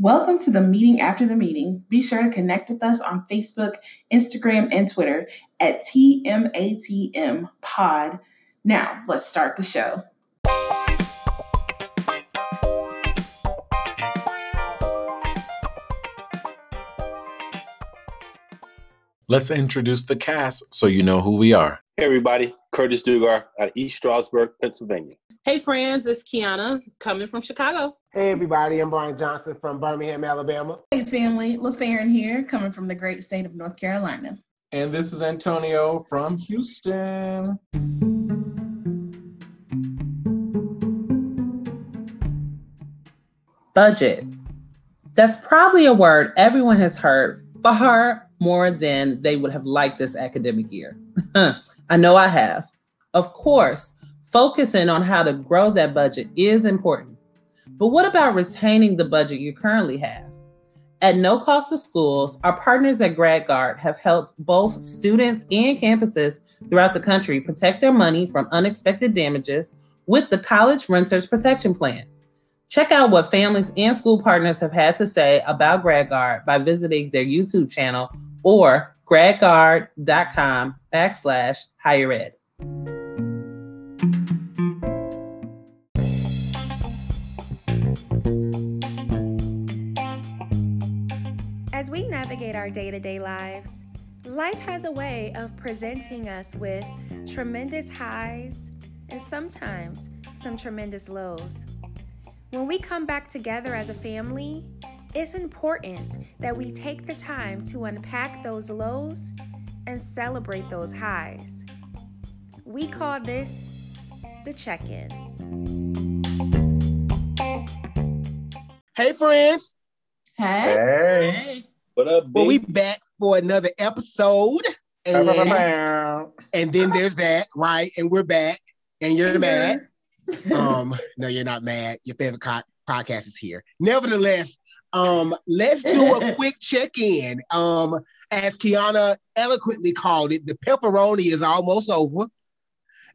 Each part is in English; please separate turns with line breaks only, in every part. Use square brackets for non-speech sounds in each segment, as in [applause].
Welcome to the meeting after the meeting. Be sure to connect with us on Facebook, Instagram, and Twitter at TMATM Pod. Now, let's start the show.
Let's introduce the cast so you know who we are.
Hey everybody, Curtis Dugar out of East Stroudsburg, Pennsylvania.
Hey friends, it's Kiana coming from Chicago.
Hey everybody, I'm Brian Johnson from Birmingham, Alabama.
Hey family, LaFarron here, coming from the great state of North Carolina.
And this is Antonio from Houston.
Budget. That's probably a word everyone has heard far more than they would have liked this academic year. [laughs] I know I have. Of course, focusing on how to grow that budget is important. But what about retaining the budget you currently have? At no cost to schools, our partners at GradGuard have helped both students and campuses throughout the country protect their money from unexpected damages with the College Renters Protection Plan. Check out what families and school partners have had to say about GradGuard by visiting their YouTube channel or gradguard.com backslash higher ed.
Navigate our day to day lives, life has a way of presenting us with tremendous highs and sometimes some tremendous lows. When we come back together as a family, it's important that we take the time to unpack those lows and celebrate those highs. We call this the check in.
Hey friends,
Hey.
Hey.
What up,
well we back for another episode, and, and then there's that, right? And we're back, and you're mad. [laughs] Um, no, you're not mad. Your favorite co- podcast is here. Nevertheless, um, let's do a [laughs] quick check-in. Um, as Kiana eloquently called it, the pepperoni is almost over.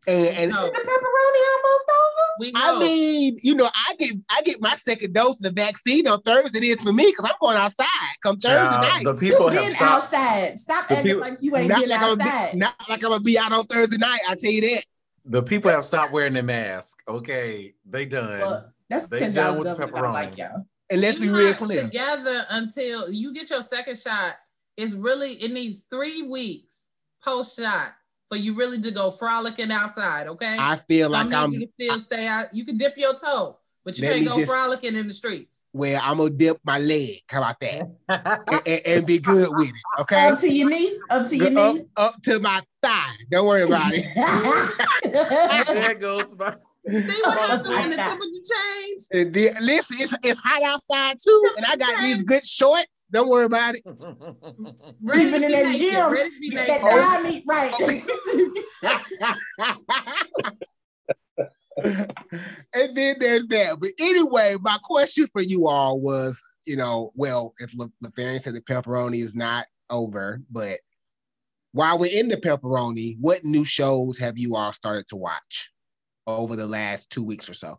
And, and
No.
Is the pepperoni almost over?
We know.
I mean, you know, I get I get my second dose of the vaccine on Thursday. It is for me because I'm going outside come Thursday
Child,
night.
the people
you
have
been
stopped.
outside. Stop
the
acting
people-
like you ain't
Not
been
like, I'm gonna
outside.
be, not like I'm gonna be out on Thursday night. I tell you that.
The people have stopped wearing their mask. Okay, they done.
Well, that's
They
because
done with the pepperoni.
like y'all.
And let's be
You're
real clear.
Together until you get your second shot. It's really it needs three weeks post shot for you really to go frolicking outside. Okay.
I feel like
Some
I'm
you can still stay out. You can dip your toe, but you
Let
can't go
just-
frolicking in the streets.
where I'm gonna dip my leg. How about that? [laughs] and, and- and be good with it. Okay.
Up to your knee. Up to your
Up,
knee.
up to my thigh. Don't worry about it. [laughs]
there goes my.
See what
Oh,
happens
my
when the temperature change?
And then- listen, it's, it's hot outside too, and I got these good shorts. Don't worry about it. [laughs]
Ready
Even in that
naked,
gym,
Ready to be
Get that thigh meat right. Oh. [laughs]
and then there's that. But anyway, my question for you all was, you know, well, if Le- LaFarron said the pepperoni is not over, but while we're in the pepperoni, what new shows have you all started to watch over the last two weeks or so?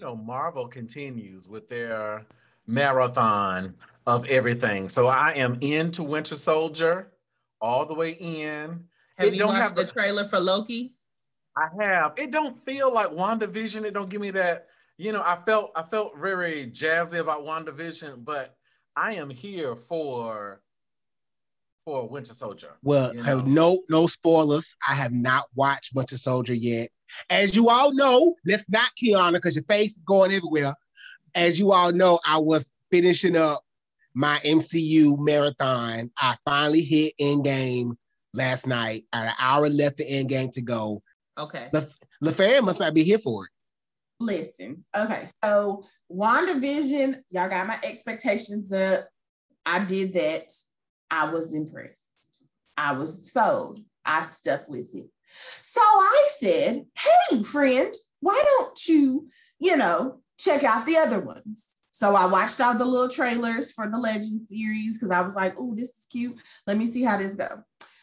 you know, Marvel continues with their marathon of everything. So I am into Winter Soldier all the way in.
Have
It
you
don't
watched
have
the
the-
trailer for Loki?
I have. It don't feel like WandaVision. It don't give me that. You know, I felt I felt very jazzy about WandaVision, but I am here for for Winter Soldier.
Well,
You
have
know.
no no spoilers. I have not watched Winter Soldier yet. As you all know, let's not Kiana because your face is going everywhere. As you all know, I was finishing up my MCU marathon. I finally hit Endgame last night. I had an hour left of Endgame to go.
Okay.
LaFair must not be here for it.
Listen, okay, so WandaVision, y'all got my expectations up. I did that. I was impressed. I was sold. I stuck with it. So I said, hey, friend, why don't you, you know, check out the other ones? So I watched all the little trailers for the Legend series because I was like, oh, this is cute. Let me see how this go.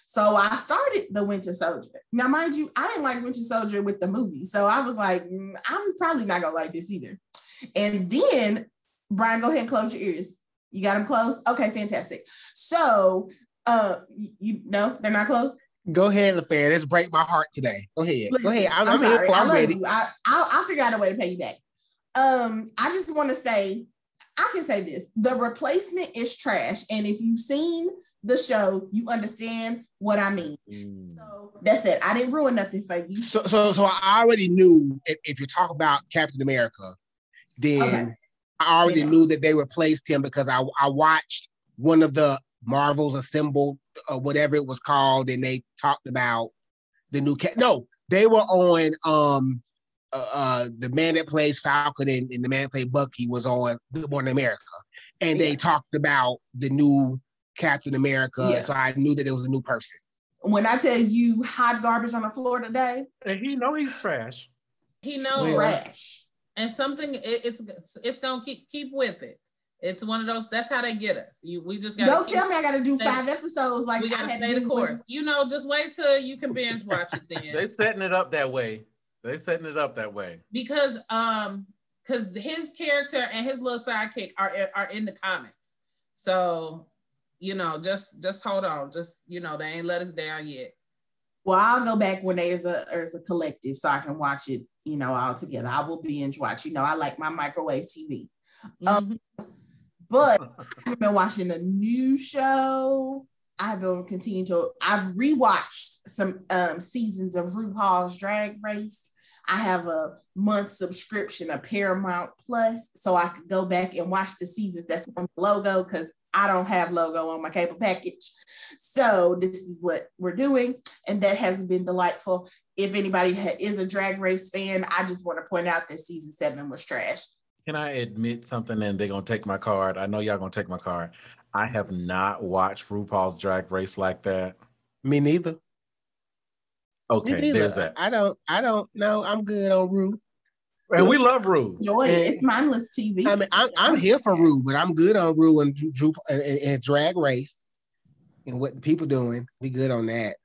So I started the Winter Soldier. Now, mind you, I didn't like Winter Soldier with the movie. So I was like, mm, I'm probably not gonna like this either. And then Brian, go ahead and close your ears. You got them closed? Okay, fantastic. So, uh, you, you no, they're not closed.
Go ahead, LaFair. Let's break my heart today. Go ahead.
Listen,
Go ahead. I'm,
I'm
I'm here
sorry.
for
I
I'm
love
ready.
you. I, I'll, I'll figure out a way to pay you back. Um, I just want to say, I can say this: the replacement is trash, and if you've seen the show, you understand what I mean. So that's that. I didn't ruin nothing for you.
So, so, so I already knew if, if you talk about Captain America, then
Okay.
I already
Yeah.
knew that they replaced him because I, I watched one of the Marvels Assembled, uh, whatever it was called, and they talked about the new cat. No, they were on um uh, uh the man that plays Falcon and, and the man that played Bucky was on Good Morning America, and they
Yeah.
talked about the new Captain America.
Yeah.
So I knew that it was a new person.
When I tell you hot garbage on the floor today,
And he know he's trash.
He knows,
Well,
trash.
and something it, it's it's gonna keep keep with it. It's one of those. That's how they get us. You, we just got.
Don't tell me I got to do
Stay-
five episodes like
we gotta stay the course.
with-
You know, just wait till you can binge watch it Then
They
then,
setting it up that way. They setting it up that way.
because um, because his character and his little sidekick are are in the comics. So, you know, just just hold on. Just you know, they ain't let us down yet.
Well, I'll go back when there's a there's a collective so I can watch it, you know, all together. I will binge watch. You know, I like my microwave TV. Um,
Mhm.
But [laughs] I've been watching a new show. I've been continuing to I've rewatched some um seasons of RuPaul's Drag Race. I have a month subscription of Paramount Plus, so I could go back and watch the seasons that's on the logo because I don't have logo on my cable package. So this is what we're doing, and that has been delightful. If anybody ha- is a Drag Race fan, I just want to point out that season seven was trash.
Can I admit something and they're gonna take my card? I know y'all gonna take my card. I have not watched RuPaul's Drag Race like that.
Me neither. Me
Okay,
neither.
there's that.
I don't. I don't know. I'm good on Ru.
And we love Ru.
Joy,
And-
it's mindless TV.
I mean, I'm, I'm here for Ru, but I'm good on Ru and Drew, Drew and, and, and Drag Race and what people doing. We good on that.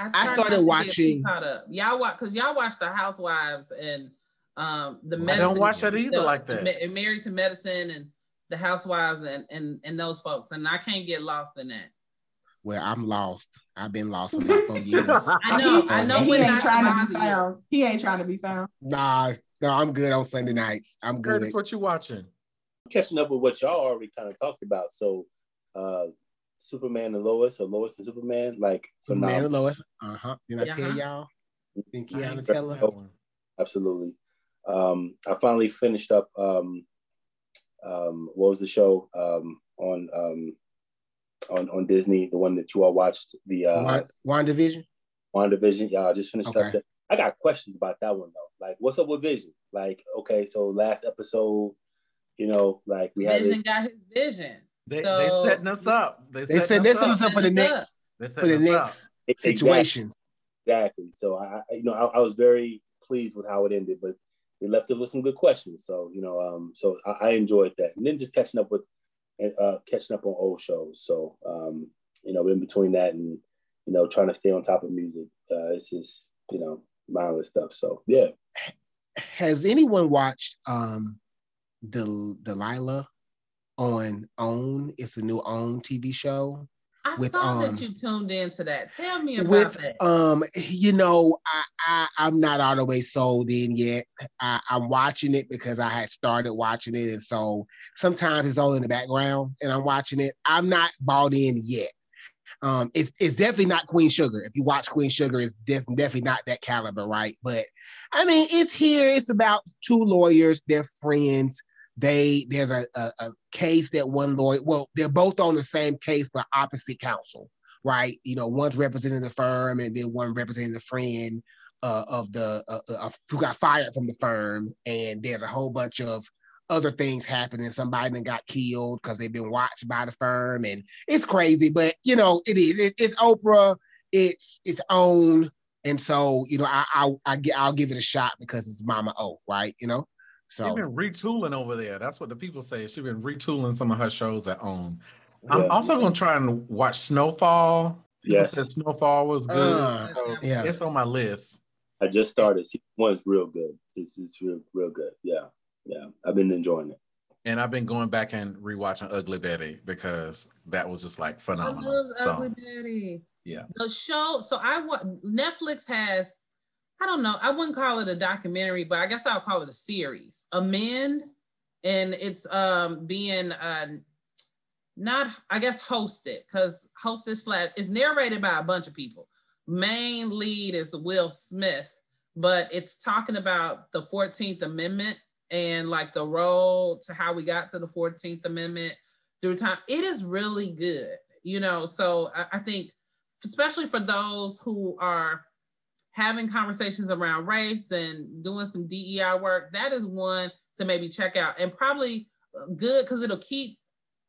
I
try
started
not to
watching-
Caught up. Y'all watch because y'all watch the Housewives and um the medicine.
I don't watch that either
the-
like that.
Married to Medicine and the Housewives and and and those folks, and I can't get lost in that.
Well, I'm lost. I've been lost for [laughs] about four years.
I know, I know.
He
when
ain't trying to
bother
be
you.
found. He ain't trying to be found.
Nah, no, I'm good on Sunday nights. I'm good.
Curtis, what you watching?
catching up with what y'all already kind of talked about. So, uh, Superman and Lois, or Lois and Superman, like
Man
phenomenal.
and Lois. Uh huh. Did I
Yeah.
tell y'all? Then
I
Keanu tell
seen
us.
absolutely. Um, I finally finished up. Um, um, what was the show um, on um, on on Disney? The one that you all watched, the uh,
Wan- WandaVision.
WandaVision. Yeah, I just finished
Okay.
up. The, I got questions about that one though. Like, what's up with Vision? Like, okay, so last episode, you know, like we had
Vision
it.
got his vision.
They,
so,
they setting us up. They,
They said
setting
this
us
is
up.
for the next
They
for the
setting us
next
Exactly.
situations.
Exactly. So I, I- you know, I, I was very pleased with how it ended, but they left it with some good questions. So you know, um, so I, I enjoyed that, and then just catching up with, uh, catching up on old shows. So um, you know, in between that and you know, trying to stay on top of music, uh, it's just you know, mindless stuff. So yeah,
Has anyone watched um, Del- Delilah on OWN? It's a new OWN TV show.
I
with,
saw
um,
that you tuned into that. Tell me about
with
that.
um you know I, I i'm not all the way sold in yet. I, i'm watching it because i had started watching it and so sometimes it's all in the background and i'm watching it. I'm not bought in yet. Um it's, it's definitely not queen sugar. If you watch queen sugar it's def- definitely not that caliber right? But i mean it's here. It's about two lawyers they're friends they there's a, a, a case that one lawyer well they're both on the same case but opposite counsel right? You know, one's representing the firm and then one representing the friend uh, of the uh, uh, who got fired from the firm. And there's a whole bunch of other things happening. Somebody that got killed because they've been watched by the firm, and it's crazy. But you know, it is. It, it's Oprah. It's its own, and so you know, I I, I get I'll give it a shot because it's Mama O, right? You know,
She's
so
been retooling over there. That's what the people say. She's been retooling some of her shows at OWN. I'm also gonna try and watch Snowfall. People
Yes.
said Snowfall was good.
Uh,
so
yeah.
It's on my list.
I just started. Season one's real good. It's it's real real good. Yeah, yeah. I've been enjoying it.
And I've been going back and rewatching Ugly Betty because that was just like phenomenal.
I love
so,
Ugly Betty.
Yeah.
The show, so I wa Netflix has, I don't know, I wouldn't call it a documentary, but I guess I'll call it a series. Amend, and it's um being uh not I guess hosted because hosted slash is narrated by a bunch of people. Main lead is Will Smith, but it's talking about the 14th Amendment and like the road to how we got to the 14th Amendment through time. It is really good, you know. So I, I think, especially for those who are having conversations around race and doing some DEI work, that is one to maybe check out and probably good because it'll keep,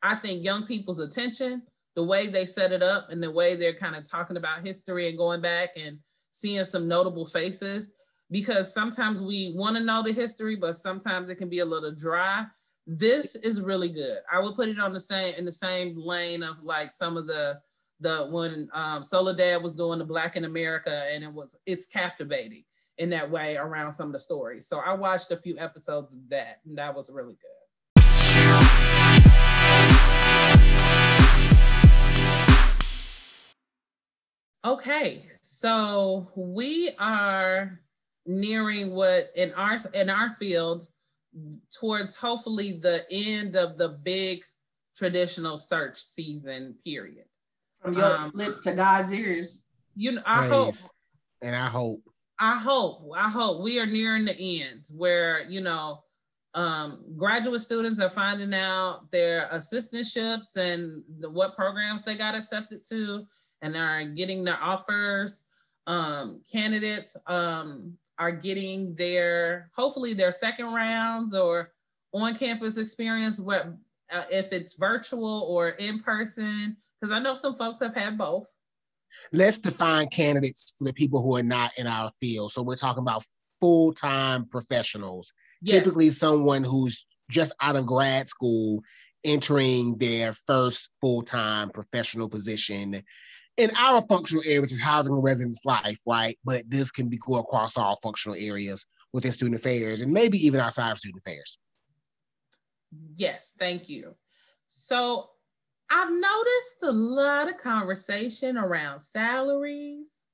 I think, young people's attention. The way they set it up and the way they're kind of talking about history and going back and seeing some notable faces because sometimes we want to know the history, but sometimes it can be a little dry. This is really good. I would put it on the same in the same lane of like some of the the when um, Soledad was doing the Black in America, and it was it's captivating in that way around some of the stories. So I watched a few episodes of that, and that was really good. Okay, so we are nearing what in our in our field towards hopefully the end of the big traditional search season period.
From your um, lips to God's ears.
You know, I Praise. hope.
And I hope.
I hope. I hope we are nearing the end where, you know, um, graduate students are finding out their assistantships and the, what programs they got accepted to and are getting their offers. Um, candidates um, are getting their hopefully their second rounds or on campus experience what uh, if it's virtual or in person because i know some folks have had both
let's define candidates for the people who are not in our field so we're talking about full-time professionals yes. typically someone who's just out of grad school entering their first full-time professional position in our functional area, which is housing and residence life, right? But this can be go across all functional areas within student affairs and maybe even outside of student affairs.
Yes, thank you. So I've noticed a lot of conversation around salaries,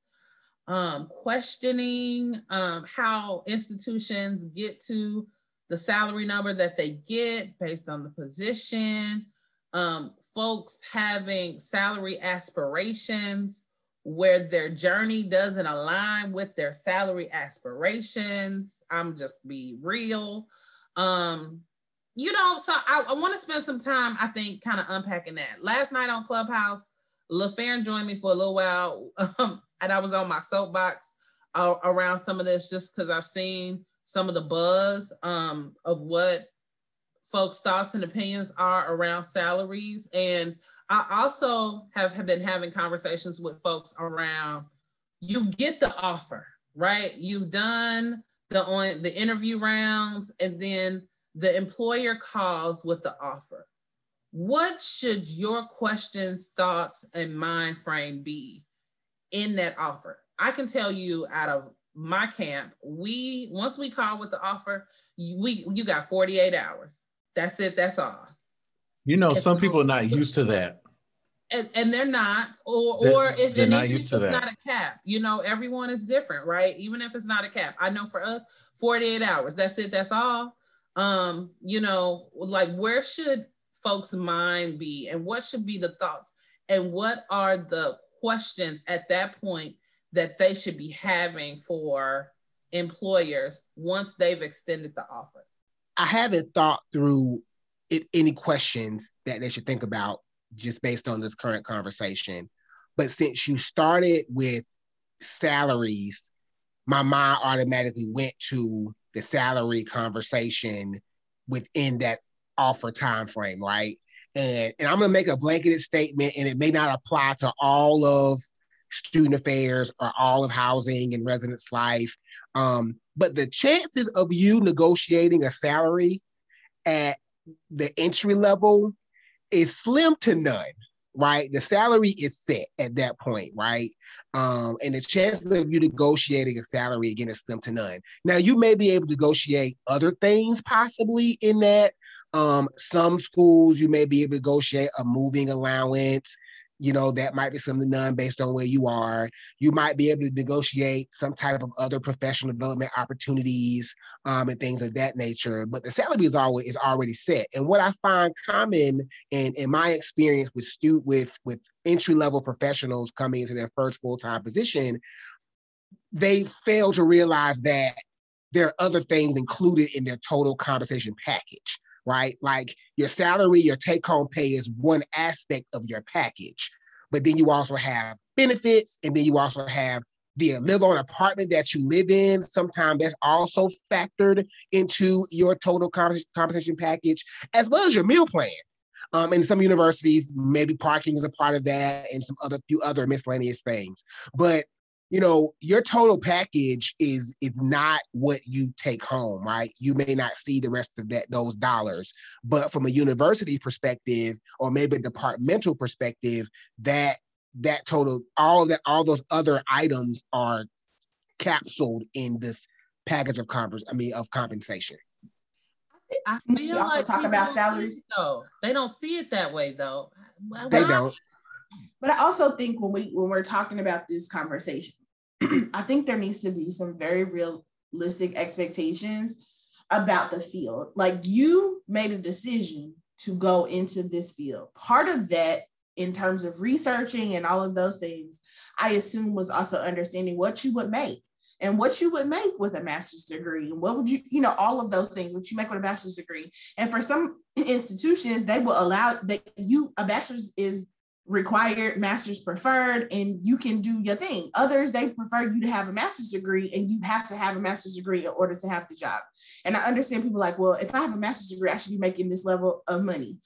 um, questioning um, how institutions get to the salary number that they get based on the position, um, folks having salary aspirations where their journey doesn't align with their salary aspirations. I'm just be real. Um, you know, so I, I want to spend some time, I think, kind of unpacking that. Last night on Clubhouse, LaFern joined me for a little while, [laughs] um, and I was on my soapbox uh, around some of this just because I've seen some of the buzz um, of what folks' thoughts and opinions are around salaries. And I also have, have been having conversations with folks around you get the offer, right? You've done the on the interview rounds and then the employer calls with the offer. What should your questions, thoughts, and mind frame be in that offer? I can tell you out of my camp, we once we call with the offer, we you got 48 hours. That's it. That's all.
You know, some people are not used to that.
And, and they're not, or
they're,
or if
they're not used to that.
not a cap, you know, everyone is different, right? Even if it's not a cap, I know for us, 48 hours. That's it. That's all. Um, you know, like where should folks' mind be, and what should be the thoughts, and what are the questions at that point that they should be having for employers once they've extended the offer?
I haven't thought through it, any questions that they should think about just based on this current conversation. But since you started with salaries, my mind automatically went to the salary conversation within that offer time frame, right? And, and I'm gonna make a blanketed statement, and it may not apply to all of student affairs or all of housing and residence life. Um, but the chances of you negotiating a salary at the entry level is slim to none, right? The salary is set at that point, right? Um, and the chances of you negotiating a salary again is slim to none. Now, you may be able to negotiate other things possibly in that. Um, some schools you may be able to negotiate a moving allowance you know that might be something done based on where you are. You might be able to negotiate some type of other professional development opportunities um, and things of that nature but the salary is always is already set. And what i find common in in my experience with stu with with entry level professionals coming into their first full-time position they fail to realize that there are other things included in their total compensation package right? Like your salary, your take home pay is one aspect of your package. But then you also have benefits, and then you also have the live on apartment that you live in. Sometimes that's also factored into your total compensation package, as well as your meal plan. Um, in some universities, maybe parking is a part of that, and some other few other miscellaneous things. But you know your total package is is not what you take home right? You may not see the rest of that those dollars. But from a university perspective or maybe a departmental perspective that that total all that all those other items are capsuled in this package of conference i mean of compensation.
I feel like talk about salaries. though. They don't see it that way though.
They don't.
but I also think when we when we're talking about this conversation, [clears throat] I think there needs to be some very realistic expectations about the field. Like you made a decision to go into this field. Part of that, in terms of researching and all of those things, I assume was also understanding what you would make and what you would make with a master's degree and what would you you know all of those things what you make with a bachelor's degree and for some institutions they will allow that you a bachelor's is required, master's preferred, and you can do your thing. Others, they prefer you to have a master's degree and you have to have a master's degree in order to have the job. And I understand people like, well, if I have a master's degree, I should be making this level of money.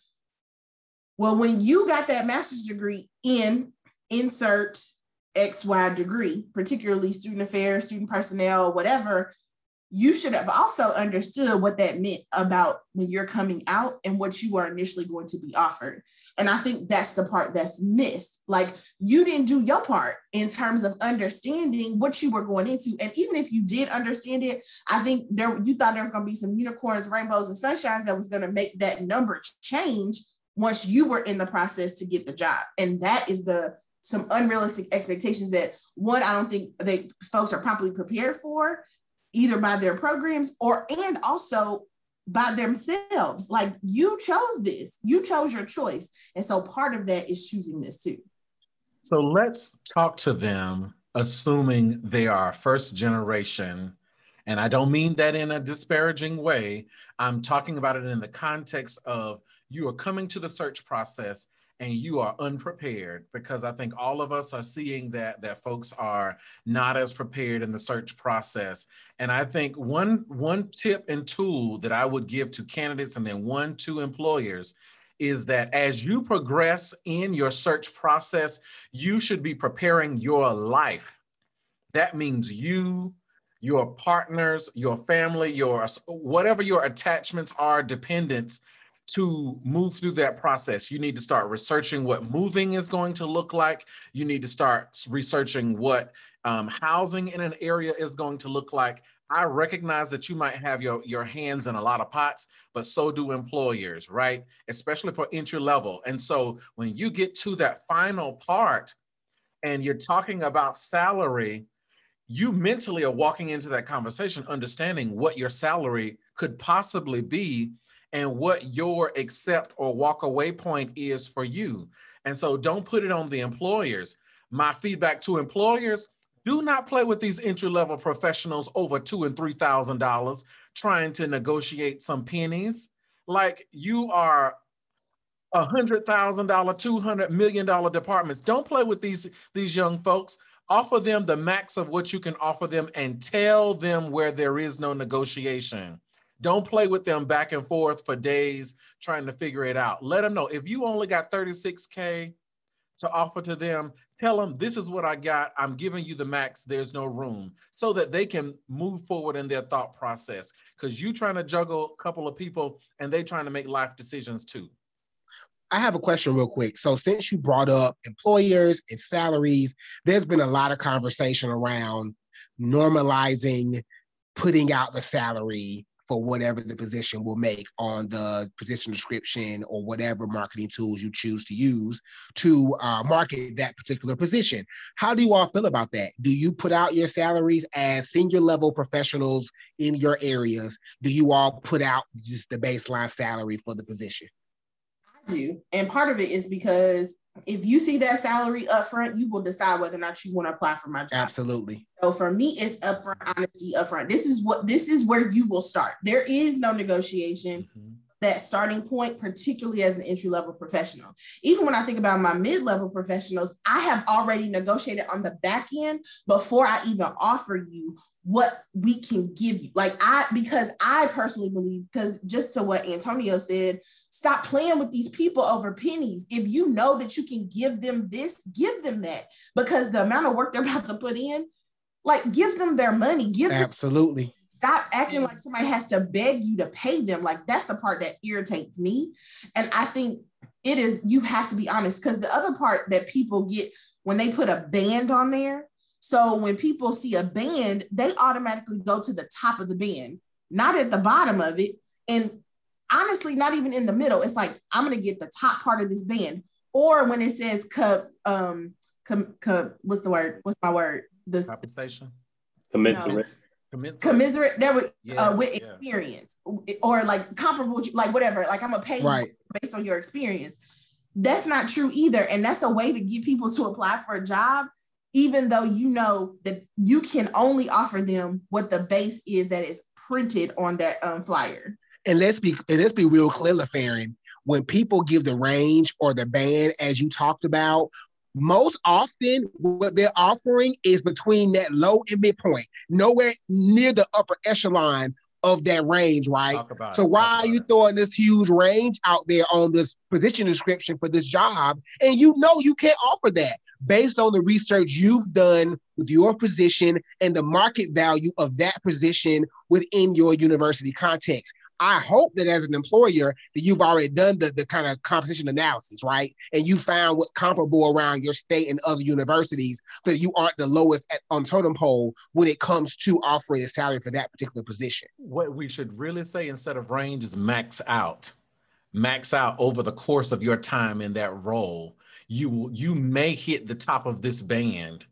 Well, when you got that master's degree in insert XY degree, particularly student affairs, student personnel, whatever, you should have also understood what that meant about when you're coming out and what you are initially going to be offered. And I think that's the part that's missed. Like you didn't do your part in terms of understanding what you were going into. And even if you did understand it, I think there you thought there was going to be some unicorns, rainbows, and sunshines that was going to make that number change once you were in the process to get the job. And that is the some unrealistic expectations that one, I don't think they folks are properly prepared for, either by their programs or and also by themselves. Like you chose this, you chose your choice. And so part of that is choosing this too.
So let's talk to them, assuming they are first generation. And I don't mean that in a disparaging way. I'm talking about it in the context of you are coming to the search process and you are unprepared because I think all of us are seeing that that folks are not as prepared in the search process. And I think one one tip and tool that I would give to candidates and then one to employers is that as you progress in your search process, you should be preparing your life. That means you, your partners, your family, your whatever your attachments are, dependents to move through that process, you need to start researching what moving is going to look like. You need to start researching what um, housing in an area is going to look like. I recognize that you might have your, your hands in a lot of pots, but so do employers, right? Especially for entry level. And so when you get to that final part and you're talking about salary, you mentally are walking into that conversation understanding what your salary could possibly be and what your accept or walk away point is for you. And so don't put it on the employers. My feedback to employers, do not play with these entry level professionals over two and three thousand dollars trying to negotiate some pennies. Like you are a hundred thousand dollar, two hundred million dollar departments. Don't play with these these young folks. Offer them the max of what you can offer them and tell them where there is no negotiation. Don't play with them back and forth for days trying to figure it out. Let them know if you only got 36K to offer to them, tell them this is what I got. I'm giving you the max. There's no room so that they can move forward in their thought process. Because you're trying to juggle a couple of people and they're trying to make life decisions too.
I have a question real quick. So since you brought up employers and salaries, there's been a lot of conversation around normalizing putting out the salary for whatever the position will make on the position description or whatever marketing tools you choose to use to uh, market that particular position. How do you all feel about that? Do you put out your salaries as senior level professionals in your areas? Do you all put out just the baseline salary for the position?
I do. And part of it is because if you see that salary up front, you will decide whether or not you want to apply for my job.
Absolutely.
So for me, it's upfront honesty upfront. This is what this is where you will start. There is no negotiation. Mm-hmm. That starting point, particularly as an entry level professional. Even when I think about my mid level professionals, I have already negotiated on the back end before I even offer you what we can give you. Like I, because I personally believe, because just to what Antonio said, stop playing with these people over pennies. If you know that you can give them this, give them that because the amount of work they're [laughs] about to put in, like give them their money. Give
absolutely.
Them, stop acting like somebody has to beg you to pay them. Like that's the part that irritates me. And I think it is you have to be honest because the other part that people get when they put a band on there so when people see a band, they automatically go to the top of the band, not at the bottom of it. And honestly, not even in the middle. It's like, I'm going to get the top part of this band. Or when it says, cup, um, com- co- what's the word? What's my word?
The compensation.
Commensurate.
No. Commensurate. that would yeah, uh, with yeah. experience or like comparable, like whatever. Like I'm gonna pay right. based on your experience. That's not true either, and that's a way to get people to apply for a job even though you know that you can only offer them what the base is that is printed on that um, flyer.
And let's be and let's be real clear, LaFarron. When people give the range or the band, as you talked about, most often what they're offering is between that low and midpoint, nowhere near the upper echelon of that range, right? So it, why are you throwing this huge range out there on this position description for this job? And you know you can't offer that based on the research you've done with your position and the market value of that position within your university context. I hope that as an employer that you've already done the, the kind of competition analysis, right? And you found what's comparable around your state and other universities, but you aren't the lowest at, on totem pole when it comes to offering a salary for that particular position.
What we should really say instead of range is max out. Max out over the course of your time in that role you will you may hit the top of this band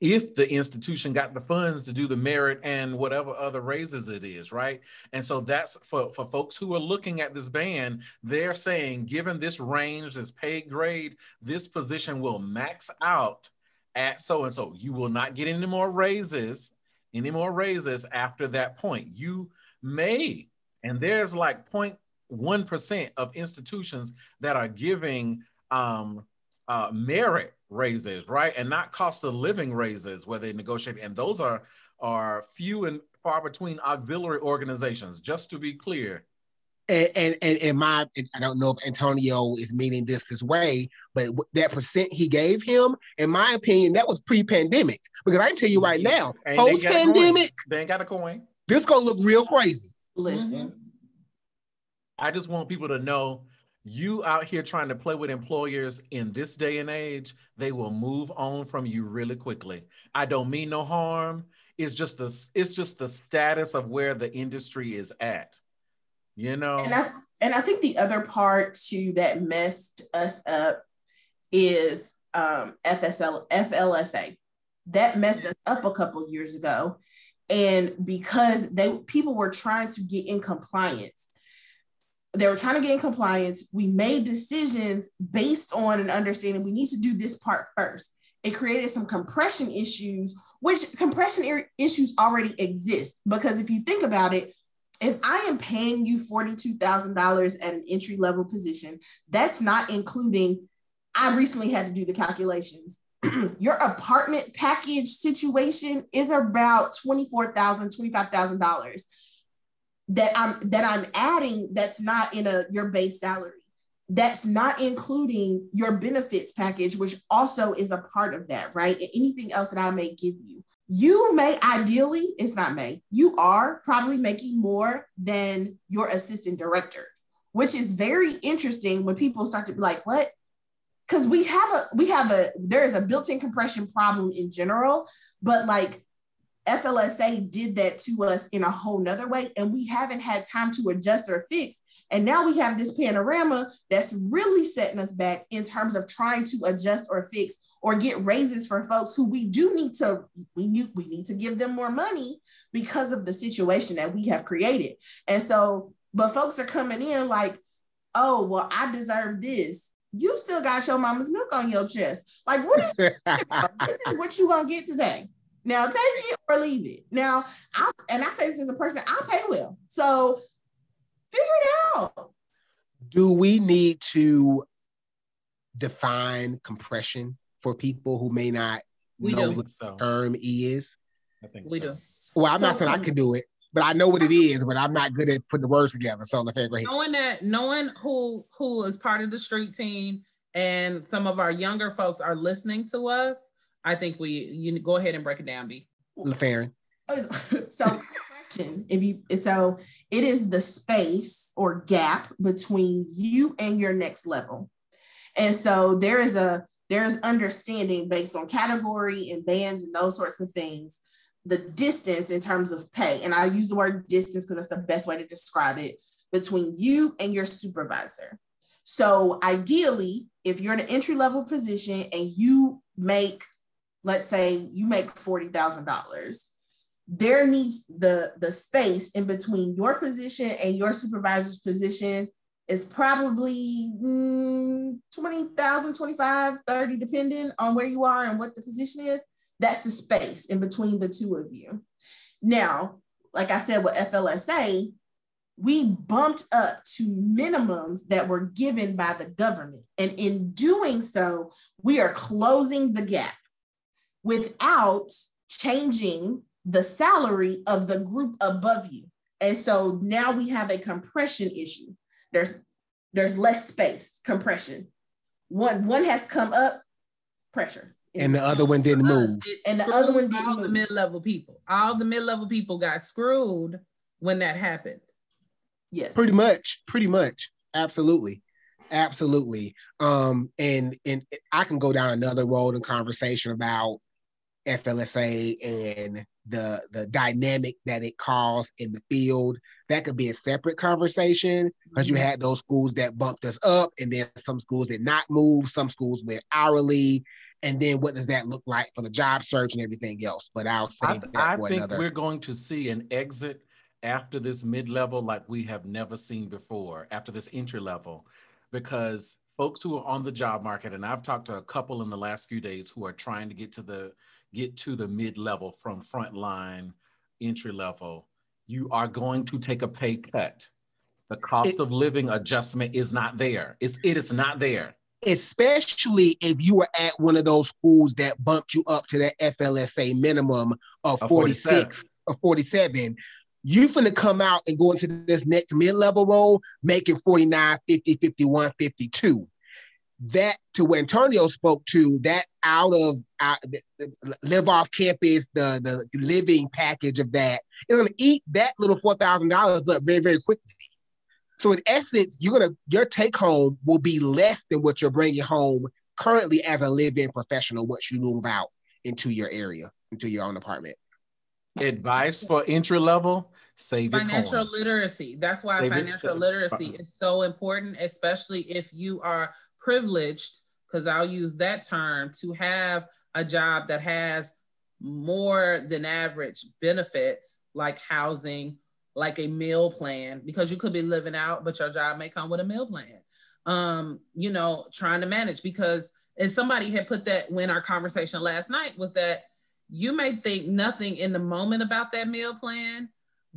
if the institution got the funds to do the merit and whatever other raises it is, right? And so that's for, for folks who are looking at this band, they're saying, given this range, this pay grade, this position will max out at so and so. You will not get any more raises, any more raises after that point. You may, and there's like 0.1% of institutions that are giving um, uh, merit raises, right, and not cost of living raises where they negotiate, and those are are few and far between auxiliary organizations. Just to be clear.
And and and, and my I don't know if Antonio is meaning this this way, but that percent he gave him, in my opinion, that was pre-pandemic. Because I can tell you right mm-hmm. now, post-pandemic,
they ain't got a coin.
This gonna look real crazy.
Listen. Mm-hmm.
I just want people to know you out here trying to play with employers in this day and age, they will move on from you really quickly. I don't mean no harm. It's just the it's just the status of where the industry is at. You know.
And I and I think the other part too that messed us up is um FSL FLSA. That messed us up a couple years ago. And because they people were trying to get in compliance they were trying to get in compliance. We made decisions based on an understanding we need to do this part first. It created some compression issues, which compression issues already exist. Because if you think about it, if I am paying you $42,000 at an entry level position, that's not including, I recently had to do the calculations. [clears throat] Your apartment package situation is about $24,000, $25,000 that I'm that I'm adding that's not in a your base salary. That's not including your benefits package, which also is a part of that, right? And anything else that I may give you. You may ideally, it's not may, you are probably making more than your assistant director which is very interesting when people start to be like, what? Because we have a we have a there is a built-in compression problem in general, but like FLSA did that to us in a whole nother way, and we haven't had time to adjust or fix. And now we have this panorama that's really setting us back in terms of trying to adjust or fix or get raises for folks who we do need to we need we need to give them more money because of the situation that we have created. And so, but folks are coming in like, oh, well, I deserve this. You still got your mama's milk on your chest. Like, what is [laughs] this is what you gonna get today. Now take it or leave it. Now, I and I say this as a person, I pay well. So figure it out.
Do we need to define compression for people who may not
We
know
do.
what
So
the term is?
I think
We
so.
do.
Well, I'm not saying I can do it, but I know what it is, but I'm not good at putting the words together. So let's go ahead.
knowing that knowing who who is part of the street team and some of our younger folks are listening to us i think we you go ahead and break it down b
LaFarron. [laughs]
so compression, if you so it is the space or gap between you and your next level. And so there is a there's understanding based on category and bands and those sorts of things, the distance in terms of pay. And I use the word distance because that's the best way to describe it between you and your supervisor. So ideally, if you're in an entry level position and you make, let's say you make $40,000, there needs the the space in between your position and your supervisor's position is probably mm, 20,000, 25, 30, depending on where you are and what the position is. That's the space in between the two of you. Now, like I said with FLSA, we bumped up to minimums that were given by the government. And in doing so, we are closing the gap without changing the salary of the group above you. And so now we have a compression issue. There's there's less space, compression. One one has come up, pressure.
And the other one didn't move.
And the other one didn't
all the mid-level people all the mid-level people got screwed when that happened
yes.
Pretty much, pretty much. Absolutely. Absolutely. Um, and and I can go down another road in conversation about FLSA and the the dynamic that it caused in the field. That could be a separate conversation because you mm-hmm. had those schools that bumped us up, and then some schools did not move, some schools went hourly. And then what does that look like for the job search and everything else? But I'll
I,
that
I
for
think
another.
we're going to see an exit after this mid-level like we have never seen before, after this entry level, because folks who are on the job market, and I've talked to a couple in the last few days who are trying to get to the get to the mid-level from frontline entry level, you are going to take a pay cut. The cost
It-
of living adjustment is not there. It's it is not there.
especially if you were at one of those schools that bumped you up to that FLSA minimum of
Of
46 or 47. You finna come out and go into this next mid-level role making 49, 50, 51, 52. That to what Antonio spoke to, that out of out, the, the- live off campus, the the living package of that, it's gonna eat that little four thousand dollars up very, very quickly. So in essence, you're gonna your take home will be less than what you're bringing home currently as a live-in professional once you move out into your area, into your own apartment.
Advice for entry level: save
financial literacy that's why
Save
financial
save-
literacy is so important especially if you are privileged because i'll use that term to have a job that has more than average benefits like housing like a meal plan because you could be living out but your job may come with a meal plan. Um you know trying to manage because and somebody had put that when our conversation last night was that you may think nothing in the moment about that meal plan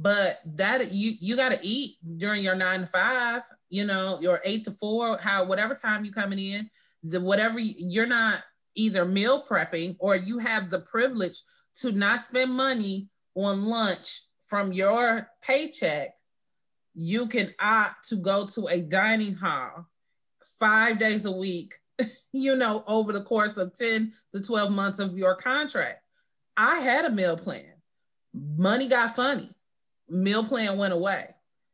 but that you you got to eat during your nine to five you know your eight to four how whatever time you coming in the whatever you- you're not either meal prepping or you have the privilege to not spend money on lunch from your paycheck you can opt to go to a dining hall five days a week [laughs] you know over the course of 10 to 12 months of your contract. I had a meal plan. Money got funny meal plan went away.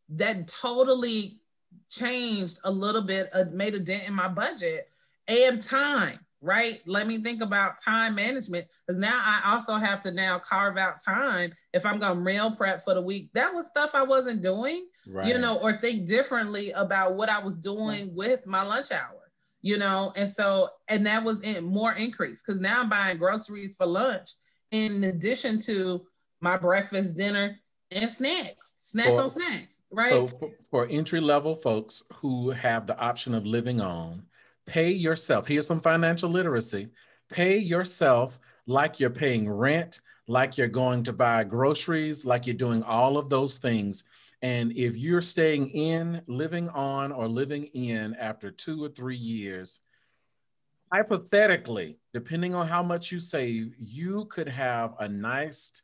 That totally changed a little bit, uh, made a dent in my budget and time right? Let me think about time management because now I also have to now carve out time if I'm gonna meal prep for the week. That was stuff I wasn't doing, right. you know, or think differently about what I was doing with my lunch hour, you know, and so and that was in more increase because now I'm buying groceries for lunch in addition to my breakfast, dinner, and snacks. Snacks for, on snacks, right? So
for entry level folks who have the option of living on pay yourself. Here's some financial literacy. Pay yourself like you're paying rent, like you're going to buy groceries, like you're doing all of those things. And if you're staying in, living on, or living in after two or three years, hypothetically, depending on how much you save, you could have a nice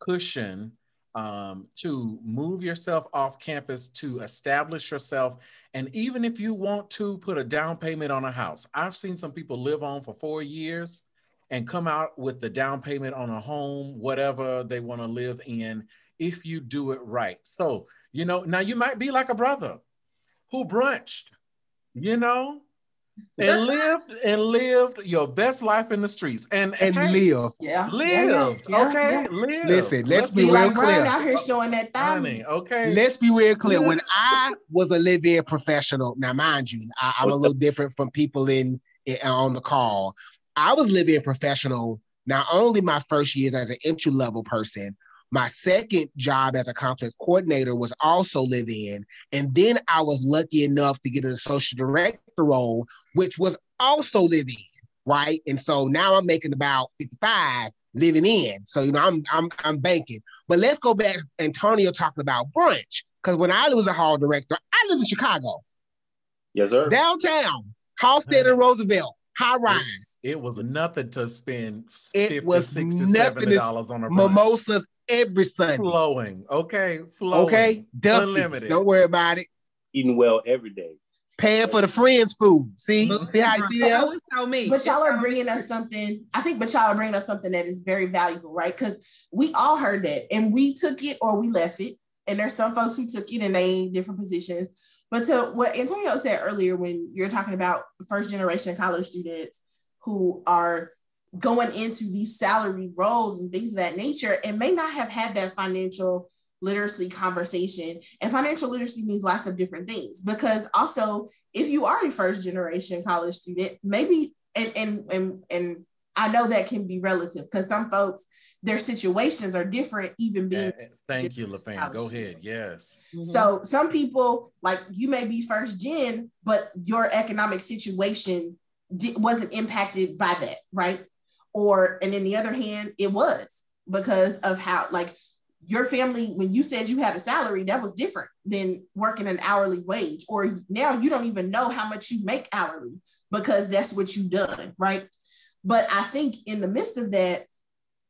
cushion um, to move yourself off campus, to establish yourself. And even if you want to put a down payment on a house, I've seen some people live on for four years and come out with the down payment on a home, whatever they want to live in, if you do it right. So, you know, now you might be like a brother who brunched, you know, and lived and lived your best life in the streets. And
and hey, live
yeah
lived. yeah, okay yeah. Live.
listen let's, let's be, be, real like clear.
Out here showing that thing
okay.
let's be real clear. When [laughs] i was a live-in professional now mind you I, am a little different from people in, in on the call. I was living professional not only my first years as an entry level person my second job as a complex coordinator was also live in. And then I was lucky enough to get an associate director role, which was also live in, right? And so now I'm making about 55 living in. So, you know, I'm I'm I'm banking. But let's go back Antonio talking about brunch. Because when I was a hall director, I lived in Chicago.
Yes, sir.
Downtown, Halsted and Roosevelt high rise.
It, it, was nothing to spend. It 50, was 60, nothing.
dollars on a mimosas every Sunday.
Flowing. Okay. Flowing.
Okay. Duffy's. Don't worry about it.
Eating well every day.
Paying for the friends' food. See, see how you see that?
But y'all are bringing us something. I think, but y'all are bringing up something that is very valuable, right? Because we all heard that, and we took it or we left it. And there's some folks who took it and they in different positions. But to what Antonio said earlier, when you're talking about first generation college students who are going into these salary roles and things of that nature and may not have had that financial literacy conversation. And financial literacy means lots of different things because also if you are a first generation college student, maybe and and and and I know that can be relative because some folks their situations are different, even being.
Thank you, LaFan. Go ahead. Yes.
Mm-hmm. So some people, like you may be first gen, but your economic situation di- wasn't impacted by that, right? Or and in the other hand it was because of how like your family when you said you had a salary that was different than working an hourly wage. Or now you don't even know how much you make hourly because that's what you've done right? But i think in the midst of that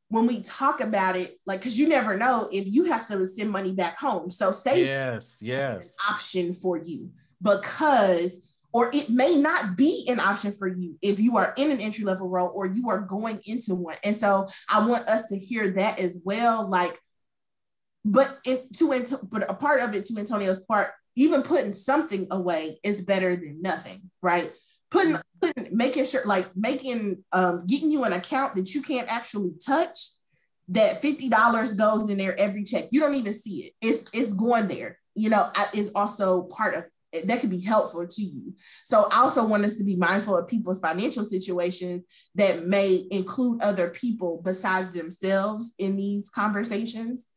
when we talk about it like because you never know if you have to send money back home. So say
yes yes.
option for you because or it may not be an option for you if you are in an entry level role or you are going into one. And so I want us to hear that as well. Like, but it, to but a part of it to Antonio's part, even putting something away is better than nothing, right? Putting, putting making sure like making um getting you an account that you can't actually touch that $50 goes in there every check. You don't even see it. It's it's going there. You know, is also part of that could be helpful to you. So I also want us to be mindful of people's financial situations that may include other people besides themselves in these conversations.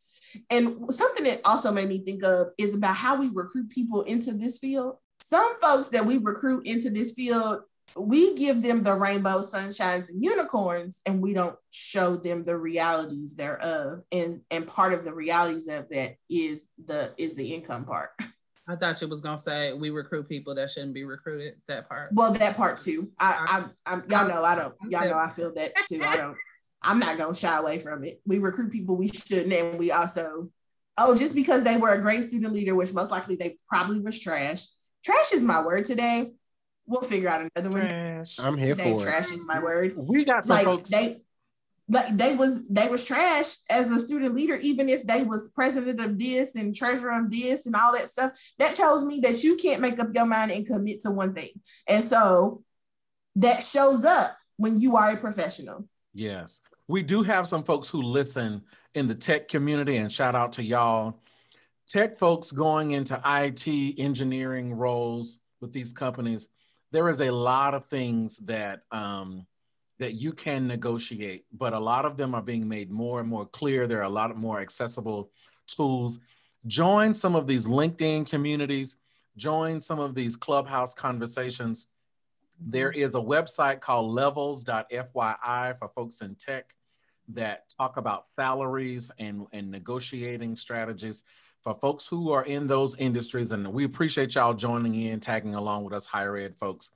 And something that also made me think of is about how we recruit people into this field. Some folks that we recruit into this field, we give them the rainbow, sunshines, and unicorns, and we don't show them the realities thereof. And and part of the realities of that is the is the income part. [laughs]
I thought you was gonna say we recruit people that shouldn't be recruited. That part.
Well, that part too. I, I, I y'all know I don't. Y'all know I feel that too. I don't. I'm not gonna shy away from it. We recruit people we shouldn't, and we also, oh, just because they were a great student leader, which most likely they probably was trash. Trash is my word today. We'll figure out another one.
I'm here
today,
for
trash is my word.
We got some like, folks.
They, like they was they was trash as a student leader, even if they was president of this and treasurer of this and all that stuff. That tells me that you can't make up your mind and commit to one thing. And so that shows up when you are a professional.
Yes. We do have some folks who listen in the tech community, and shout out to y'all. Tech folks going into IT engineering roles with these companies, there is a lot of things that um, that you can negotiate, but a lot of them are being made more and more clear. There are a lot more accessible tools. Join some of these LinkedIn communities, join some of these clubhouse conversations. There is a website called levels.fyi for folks in tech that talk about salaries and, and negotiating strategies for folks who are in those industries. And we appreciate y'all joining in, tagging along with us higher ed folks.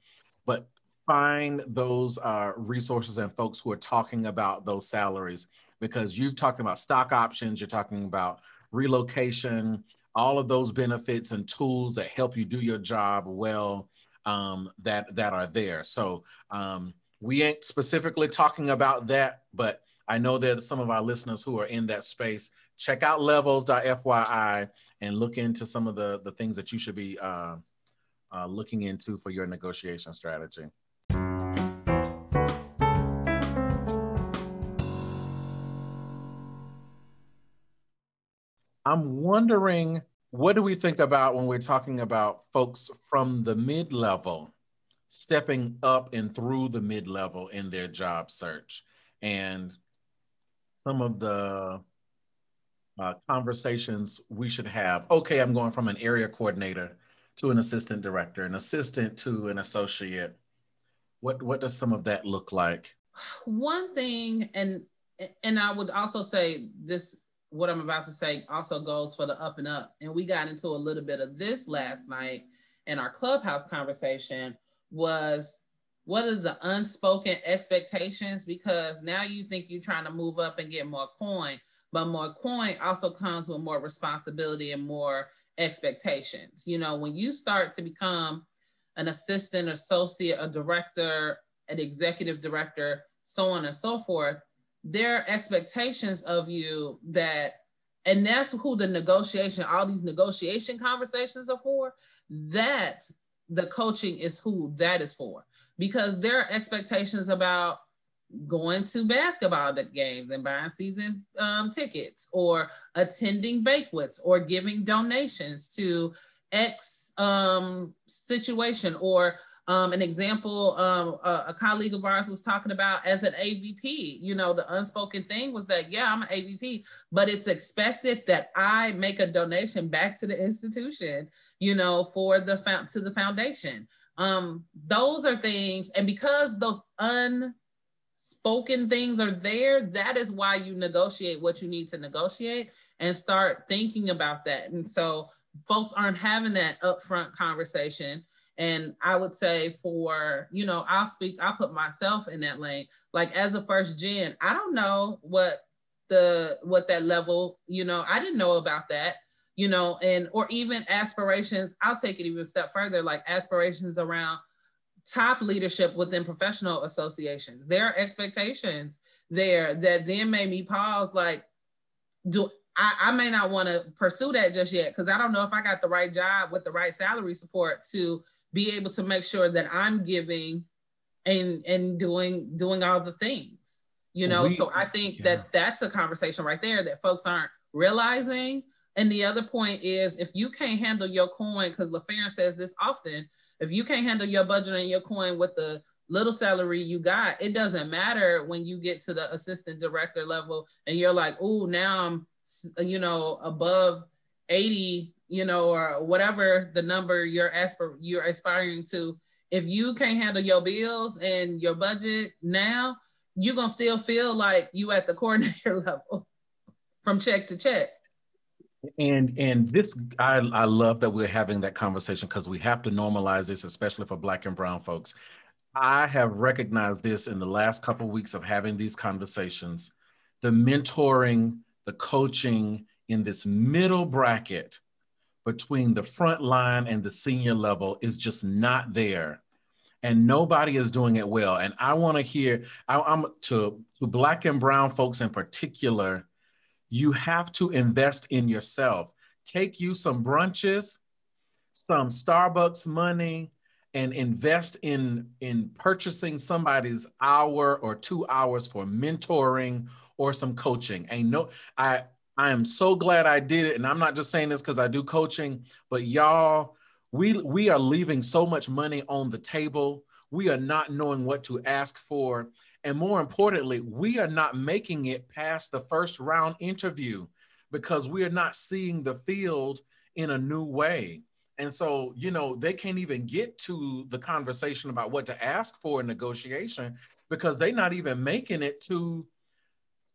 But find those uh, resources and folks who are talking about those salaries because you've talking about stock options, you're talking about relocation, all of those benefits and tools that help you do your job well um, that that are there. So um, we ain't specifically talking about that, but I know that some of our listeners who are in that space. Check out levels.fyi and look into some of the the things that you should be uh, uh, looking into for your negotiation strategy. I'm wondering what do we think about when we're talking about folks from the mid level stepping up and through the mid level in their job search and some of the uh, conversations we should have. Okay, I'm going from an area coordinator to an assistant director, an assistant to an associate. What what does some of that look like?
One thing, and and I would also say this what I'm about to say also goes for the up and up. And we got into a little bit of this last night in our clubhouse conversation was what are the unspoken expectations? Because now you think you're trying to move up and get more coin, but more coin also comes with more responsibility and more expectations. You know, when you start to become an assistant, associate, a director, an executive director, so on and so forth, there are expectations of you that and that's who the negotiation all these negotiation conversations are for that the coaching is who that is for. Because there are expectations about going to basketball games and buying season um, tickets or attending banquets or giving donations to x um, situation or um, an example, um, a, a, colleague of ours was talking about as an AVP. You know, the unspoken thing was that, yeah, I'm an AVP, but it's expected that I make a donation back to the institution, you know, for the found to the foundation. Um, those are things, and because those unspoken things are there, that is why you negotiate what you need to negotiate and start thinking about that. And so folks aren't having that upfront conversation and I would say for, you know, I'll speak, I'll put myself in that lane. Like as a first gen, I don't know what the what that level, you know, I didn't know about that, you know, and or even aspirations, I'll take it even a step further, like aspirations around top leadership within professional associations. There are expectations there that then made me pause, like, do I, I may not want to pursue that just yet because I don't know if I got the right job with the right salary support to be able to make sure that I'm giving and and doing doing all the things you know we, so i think yeah. that that's a conversation right there that folks aren't realizing and the other point is if you can't handle your coin because LaFarron says this often if you can't handle your budget and your coin with the little salary you got it doesn't matter when you get to the assistant director level and you're like oh now i'm you know above 80 you know, or whatever the number you're aspir- you're aspiring to, if you can't handle your bills and your budget now, you're gonna still feel like you at the coordinator [laughs] level from check to check.
And and this I, I love that we're having that conversation because we have to normalize this, especially for black and brown folks. I have recognized this in the last couple of weeks of having these conversations. The mentoring, the coaching in this middle bracket between the front line and the senior level is just not there. and nobody is doing it well. And I want to hear, I, I'm to, to black and brown folks in particular, you have to invest in yourself. Take you some brunches, some Starbucks money, and invest in in purchasing somebody's hour or two hours for mentoring or some coaching. Ain't no, I I am so glad I did it, and I'm not just saying this because I do coaching, but y'all we we are leaving so much money on the table. We are not knowing what to ask for. And more importantly we are not making it past the first round interview because we are not seeing the field in a new way. And so you know they can't even get to the conversation about what to ask for in negotiation because they're not even making it to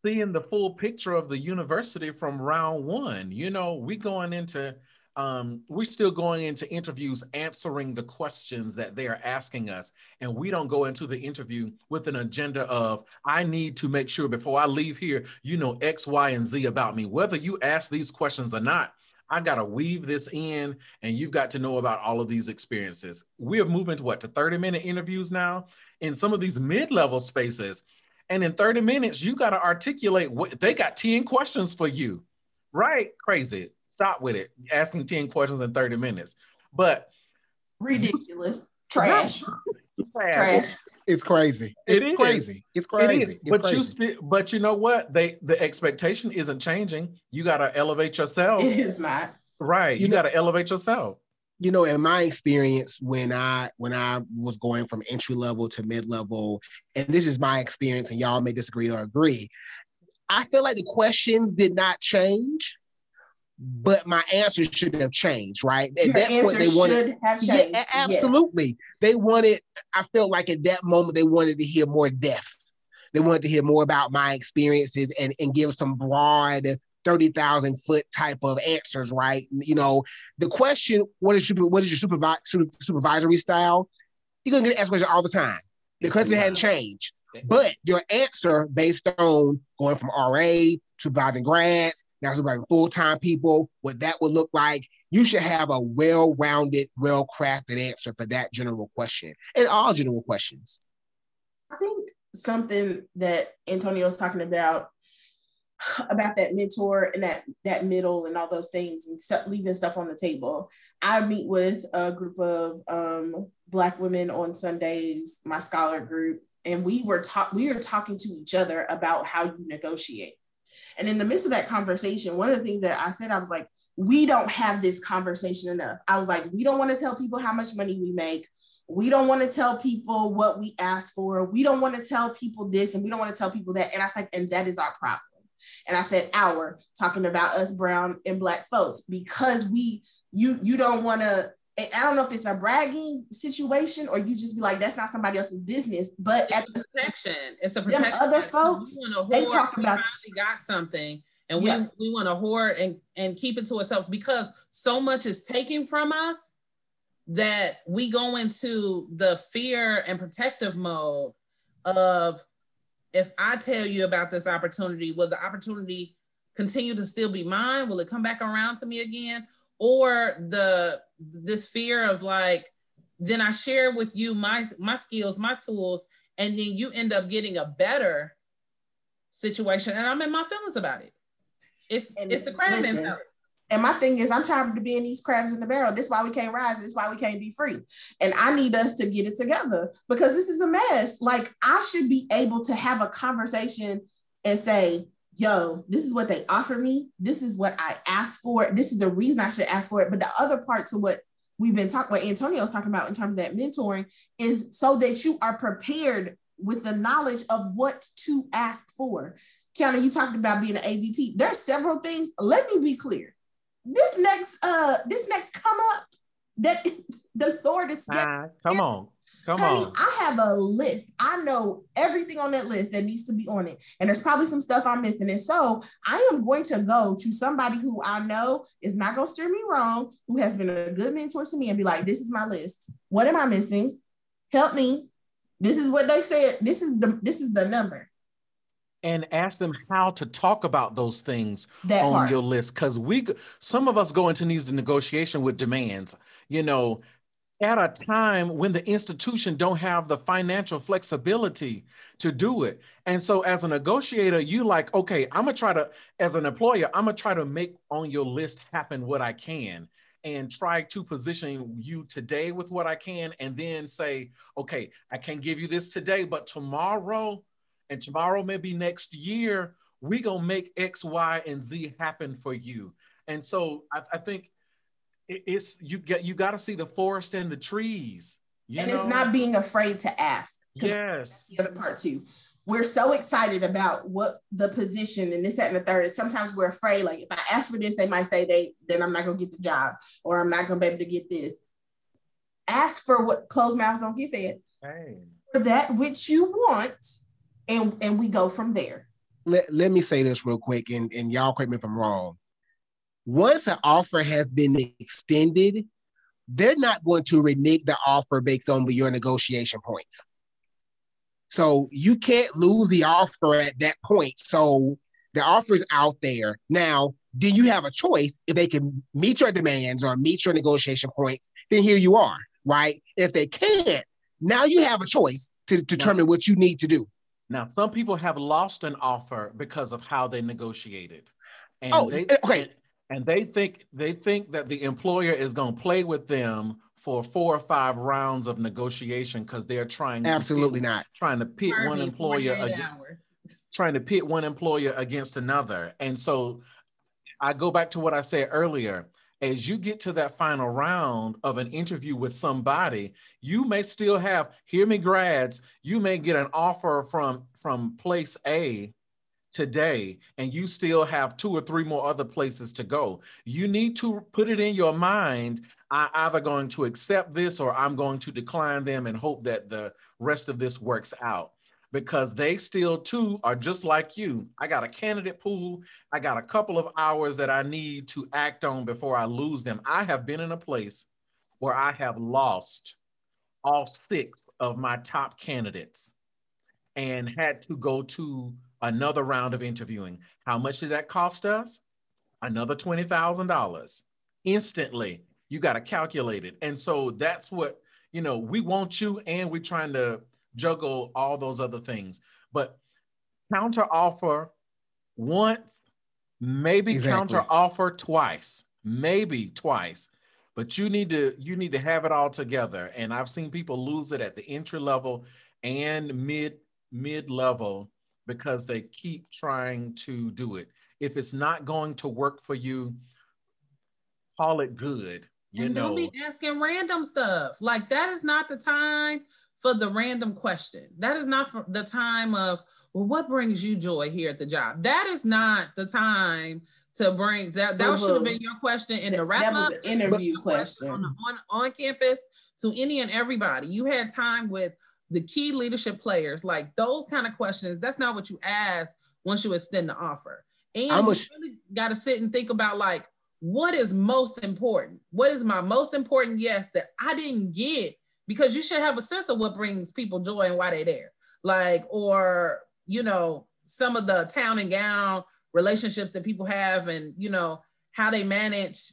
seeing the full picture of the university from round one you know we going into um, we're still going into interviews answering the questions that they are asking us. And we don't go into the interview with an agenda of, I need to make sure before I leave here, you know X, Y, and Z about me. Whether you ask these questions or not, I got to weave this in and you've got to know about all of these experiences. We are moving to what, to 30 minute interviews now in some of these mid level spaces. And in 30 minutes, you got to articulate what they got 10 questions for you, right? Crazy stop with it. Asking 10 questions in 30 minutes. But
ridiculous. [laughs] Trash. Trash.
It's crazy. It's it crazy. It's crazy. It is.
It's
but
crazy. you but you know what? They the expectation isn't changing. You gotta elevate yourself.
It is not.
Right. You, you know, gotta elevate yourself.
You know, in my experience, when I when I was going from entry level to mid level, and this is my experience, and y'all may disagree or agree, I feel like the questions did not change but my answers should have changed, right?
At Your that point, they wanted,
yeah, absolutely. Yes. They wanted. I felt like at that moment they wanted to hear more depth. They wanted to hear more about my experiences and and give some broad, thirty thousand foot type of answers, right? You know, the question, what is your what is your supervi- supervisory style? You're gonna get asked question all the time. The question hadn't changed, but your answer based on going from RA to supervising grads, now supervising full-time people, what that would look like. You should have a well-rounded, well-crafted answer for that general question and all general questions.
I think something that Antonio was talking about [sighs] about that mentor and that that middle and all those things and leaving stuff on the table. I meet with a group of um, black women on Sundays, my scholar group, and we were talk we were talking to each other about how you negotiate. And in the midst of that conversation, one of the things that I said, I was like, we don't have this conversation enough. I was like, we don't want to tell people how much money we make. We don't want to tell people what we ask for. We don't want to tell people this and we don't want to tell people that. And I said, and that is our problem. And I said, our talking about us brown and black folks, because we you you don't want to I don't know if it's a bragging situation or you just be like, that's not somebody else's business. But
it's
at
the protection, it's a protection.
other folks,
they talk about we got something, and we yeah. we want to hoard and and keep it to ourselves because so much is taken from us that we go into the fear and protective mode of if I tell you about this opportunity, will the opportunity continue to still be mine? Will it come back around to me again? Or the this fear of like, then I share with you my my skills, my tools, and then you end up getting a better situation, and I'm in my feelings about it. It's and it's the crab mentality.
And my thing is, I'm tired of being these crabs in the barrel. This is why we can't rise. This is why we can't be free. And I need us to get it together because this is a mess. Like I should be able to have a conversation and say, yo, this is what they offer me. This is what I asked for. This is the reason I should ask for it. But the other part to what we've been talking, what Antonio's talking about in terms of that mentoring is so that you are prepared with the knowledge of what to ask for. Kiana, you talked about being an AVP. There's several things. Let me be clear. This next, uh, this next come up that [laughs] the Lord is.
Uh, come on. Come Honey, on.
I have a list. I know everything on that list that needs to be on it. And there's probably some stuff I'm missing. And so I am going to go to somebody who I know is not going to steer me wrong, who has been a good mentor to me and be like, this is my list. What am I missing? Help me. This is what they said. This is the this is the number.
And ask them how to talk about those things
that
on
part.
your list. Cause we some of us go into these negotiation with demands. You know, at a time when the institution don't have the financial flexibility to do it. And so as a negotiator, you like, okay, I'm gonna try to, as an employer, I'm gonna try to make on your list happen what I can and try to position you today with what I can and then say, okay, I can't give you this today, but tomorrow and tomorrow maybe next year, we gonna make X, Y, and Z happen for you. And so I, I think it's you get you got to see the forest and the trees.
and know? it's not being afraid to ask.
Yes.
The other part too. We're so excited about what the position and this, that, and the third. Sometimes we're afraid, like if I ask for this, they might say they then I'm not gonna get the job or I'm not gonna be able to get this. Ask for what closed mouths don't get fed. Hey. For that which you want, and and we go from there.
Let, let me say this real quick, and, and y'all correct me if I'm wrong once an offer has been extended, they're not going to renege the offer based on your negotiation points. So you can't lose the offer at that point. So the offer is out there. Now, then you have a choice. If they can meet your demands or meet your negotiation points, then here you are, right? If they can't, now you have a choice to determine what you need to do.
Now, some people have lost an offer because of how they negotiated.
And oh, they, eh, okay.
and they think they think that the employer is going to play with them for four or five rounds of negotiation because they're trying
absolutely
pit,
not.
trying to pit one employer against, [laughs] trying to pit one employer against another. And so i go back to what i said earlier as you get to that final round of an interview with somebody you may still have hear me grads you may get an offer from from place a today and you still have two or three more other places to go. You need to put it in your mind I'm either going to accept this or I'm going to decline them and hope that the rest of this works out because they still too are just like you. I got a candidate pool. I got a couple of hours that I need to act on before I lose them. I have been in a place where I have lost all six of my top candidates and had to go to another round of interviewing. How much did that cost us? Another $20,000 instantly. You got to calculate it. And so that's what, you know, we want you and we're trying to juggle all those other things. But counter offer once, maybe exactly. counter offer twice, maybe twice. But you need to you need to have it all together. And I've seen people lose it at the entry level and mid mid level because they keep trying to do it. If it's not going to work for you, call it good. You
and
know.
don't be asking random stuff. Like that is not the time for the random question. That is not for the time of, well, what brings you joy here at the job? That is not the time to bring that. That should have been your question in the wrap up
interview question
on, on, on campus to any and everybody. You had time with the key leadership players, like those kind of questions, that's not what you ask once you extend the offer. And I'm you really got to sit and think about like, what is most important? What is my most important yes that I didn't get? Because you should have a sense of what brings people joy and why they're there. Like, or, you know, some of the town and gown relationships that people have and, you know, how they manage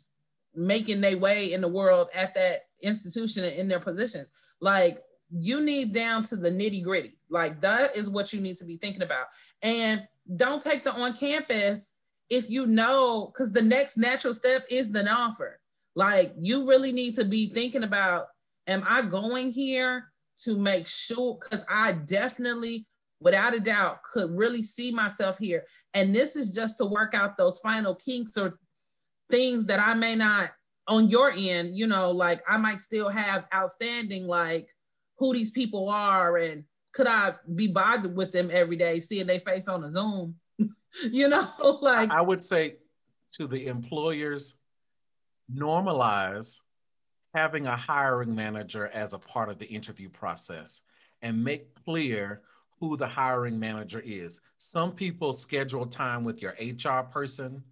making their way in the world at that institution and in their positions. Like, you need down to the nitty gritty. Like that is what you need to be thinking about. And don't take the on campus if you know, because the next natural step is the offer. Like you really need to be thinking about, am I going here to make sure? Because I definitely, without a doubt, could really see myself here. And this is just to work out those final kinks or things that I may not on your end, you know, like I might still have outstanding, like, who these people are and could I be bothered with them every day, seeing their face on a Zoom? [laughs] you know, [laughs] like
I would say to the employers, normalize having a hiring manager as a part of the interview process and make clear who the hiring manager is. Some people schedule time with your HR person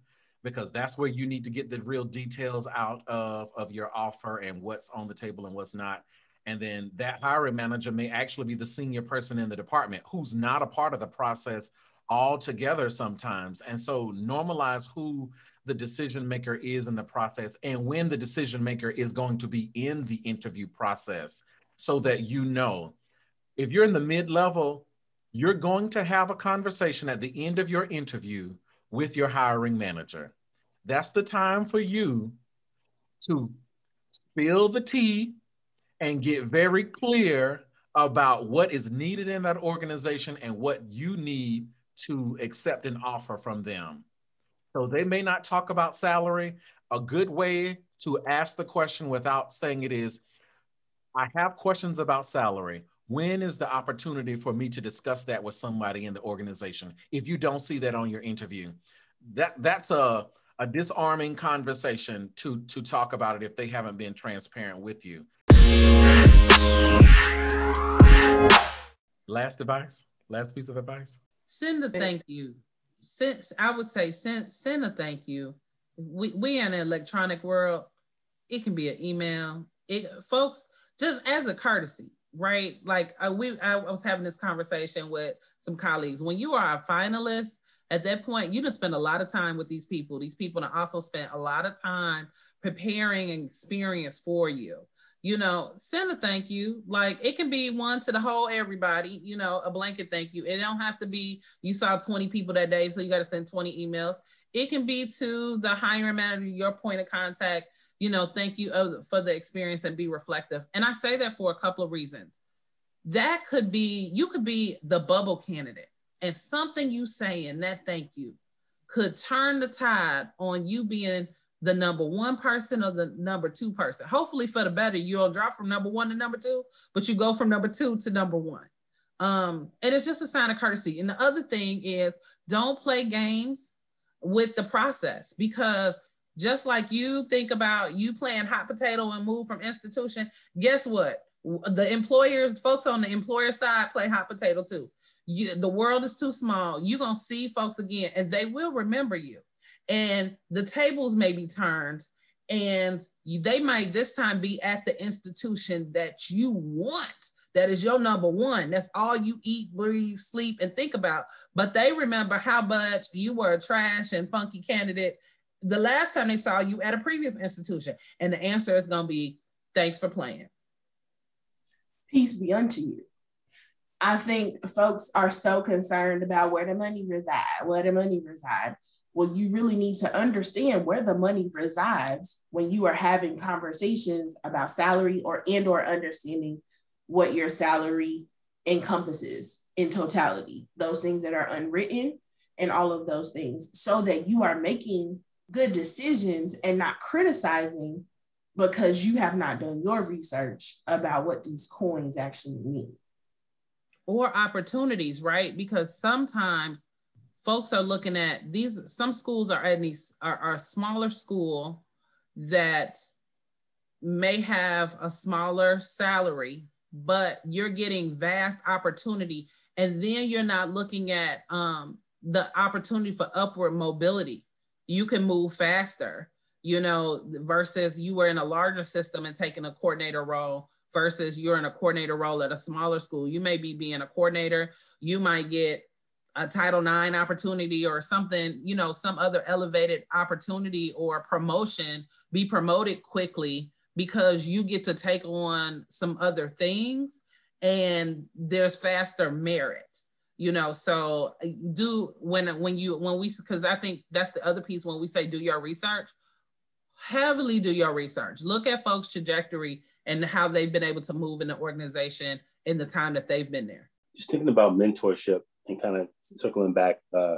because that's where you need to get the real details out of, of your offer and what's on the table and what's not. And then that hiring manager may actually be the senior person in the department who's not a part of the process altogether sometimes. And so normalize who the decision maker is in the process and when the decision maker is going to be in the interview process so that you know if you're in the mid level, you're going to have a conversation at the end of your interview with your hiring manager. That's the time for you to spill the tea and get very clear about what is needed in that organization and what you need to accept an offer from them. So they may not talk about salary. A good way to ask the question without saying it is, I have questions about salary. When is the opportunity for me to discuss that with somebody in the organization? If you don't see that on your interview, that that's a a disarming conversation to to talk about it if they haven't been transparent with you. Last advice, last piece of advice.
Send a thank you. Since I would say send send a thank you. We we in an electronic world. It can be an email. It folks just as a courtesy, right? Like uh, we I was having this conversation with some colleagues. When you are a finalist, at that point, you just spend a lot of time with these people. These people also spent a lot of time preparing and experience for you. You know, send a thank you. Like it can be one to the whole everybody, you know, a blanket thank you. It don't have to be you saw 20 people that day, so you got to send 20 emails. It can be to the hiring manager, your point of contact, you know, thank you uh, for the experience and be reflective. And I say that for a couple of reasons. That could be, you could be the bubble candidate and something you say in that thank you could turn the tide on you being the number one person or the number two person. Hopefully, for the better, you'll drop from number one to number two, but you go from number two to number one. Um, and it's just a sign of courtesy. And the other thing is don't play games with the process because just like you think about you playing hot potato and move from institution, guess what? The employers, folks on the employer side play hot potato too you the world is too small you're going to see folks again and they will remember you and the tables may be turned and they might this time be at the institution that you want that is your number one. That's all you eat breathe sleep and think about. But they remember how much you were a trash and funky candidate the last time they saw you at a previous institution. And the answer is going to be thanks for playing.
Peace be unto you. I think folks are so concerned about where the money reside, where the money reside. Well, you really need to understand where the money resides when you are having conversations about salary or and or understanding what your salary encompasses in totality. Those things that are unwritten and all of those things so that you are making good decisions and not criticizing because you have not done your research about what these coins actually mean
or opportunities, right? Because sometimes folks are looking at these, some schools are at these are, are a smaller school that may have a smaller salary, but you're getting vast opportunity. And then you're not looking at um, the opportunity for upward mobility. You can move faster, you know, versus you were in a larger system and taking a coordinator role versus you're in a coordinator role at a smaller school. You may be being a coordinator, you might get a Title IX opportunity or something, you know, some other elevated opportunity or promotion, be promoted quickly because you get to take on some other things and there's faster merit you know so do when when you when we because i think that's the other piece when we say do your research heavily do your research. Look at folks' trajectory and how they've been able to move in the organization in the time that they've been there.
Just thinking about mentorship and kind of circling back uh,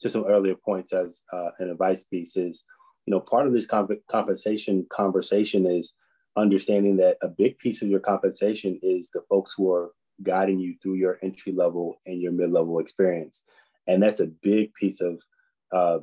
to some earlier points as uh, an advice piece is, you know, part of this comp- compensation conversation is understanding that a big piece of your compensation is the folks who are guiding you through your entry level and your mid level experience, and that's a big piece of uh,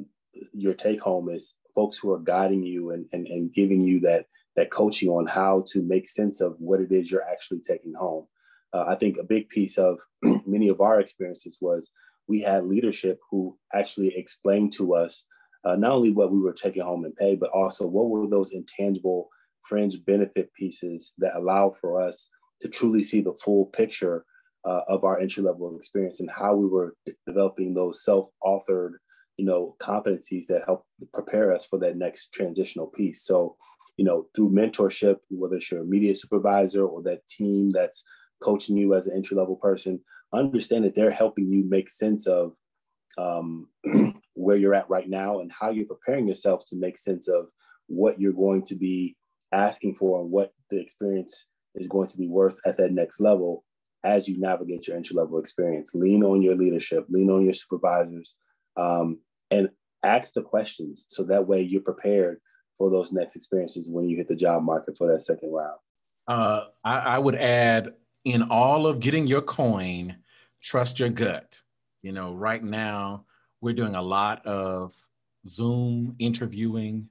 your take home is folks who are guiding you and, and, and giving you that, that coaching on how to make sense of what it is you're actually taking home. Uh, I think a big piece of [clears throat] many of our experiences was we had leadership who actually explained to us uh, not only what we were taking home and pay, but also what were those intangible fringe benefit pieces that allow for us to truly see the full picture uh, of our entry level experience and how we were developing those self authored you know, competencies that help prepare us for that next transitional piece. So, you know, through mentorship, whether it's your immediate supervisor or that team that's coaching you as an entry level person, understand that they're helping you make sense of um, [clears throat] where you're at right now and how you're preparing yourself to make sense of what you're going to be asking for and what the experience is going to be worth at that next level as you navigate your entry level experience. Lean on your leadership, lean on your supervisors, um, and ask the questions so that way you're prepared for those next experiences when you hit the job market for that second round.
Uh, I, I would add in all of getting your coin, trust your gut. You know, right now we're doing a lot of Zoom interviewing.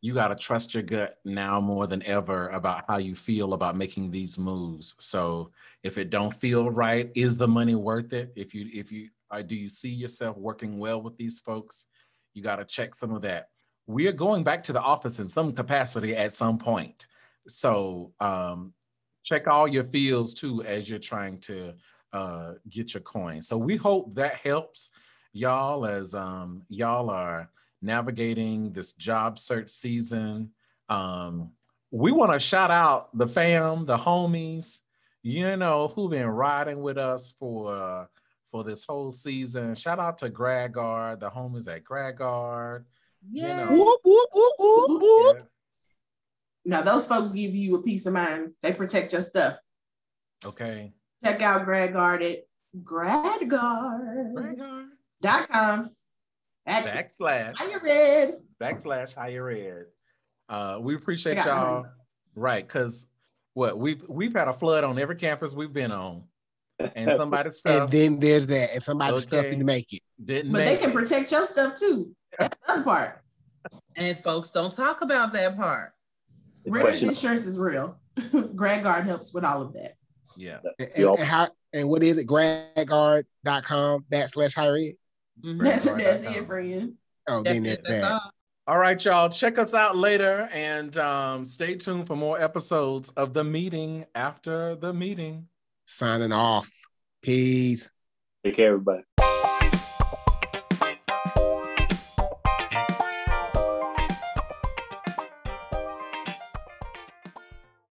You got to trust your gut now more than ever about how you feel about making these moves. So if it don't feel right, is the money worth it? If you if you uh, do you see yourself working well with these folks? You got to check some of that. We are going back to the office in some capacity at some point. So um, check all your fields too as you're trying to uh, get your coin. So we hope that helps y'all as um, y'all are navigating this job search season. Um, we want to shout out the fam, the homies, you know, who've been riding with us for uh, for this whole season. Shout out to GradGuard, the homies at GradGuard.
Yeah.
You know,
Whoop, whoop, whoop, whoop, whoop.
yeah.
Now those folks give you a peace of mind. They protect your stuff.
Okay.
Check out Gradguard at gradguard.com.
GradGuard.
Actually,
Backslash.
higher ed.
backslash higher ed. Uh, we appreciate y'all.
homies.
Right, because what we've we've had a flood on every campus we've been on, and [laughs] somebody's stuff
And then there's that, and somebody's stuff
Okay.
didn't make it.
didn't
But
make
they can
it.
protect your stuff too. That's the other part.
And folks don't talk about that part.
The
Renter's insurance is real. [laughs] Gradguard helps with all of that.
Yeah.
And,
We all-
and how and what is it? Gradguard.com backslash higher ed.
Mhm.
That's,
Gradguard.com.
that's it, friend.
Oh,
That's
then
it, that's
that.
all.
All right, y'all. Check us out later and um, stay tuned for more episodes of the meeting after the meeting.
Signing off. Peace.
take care, everybody.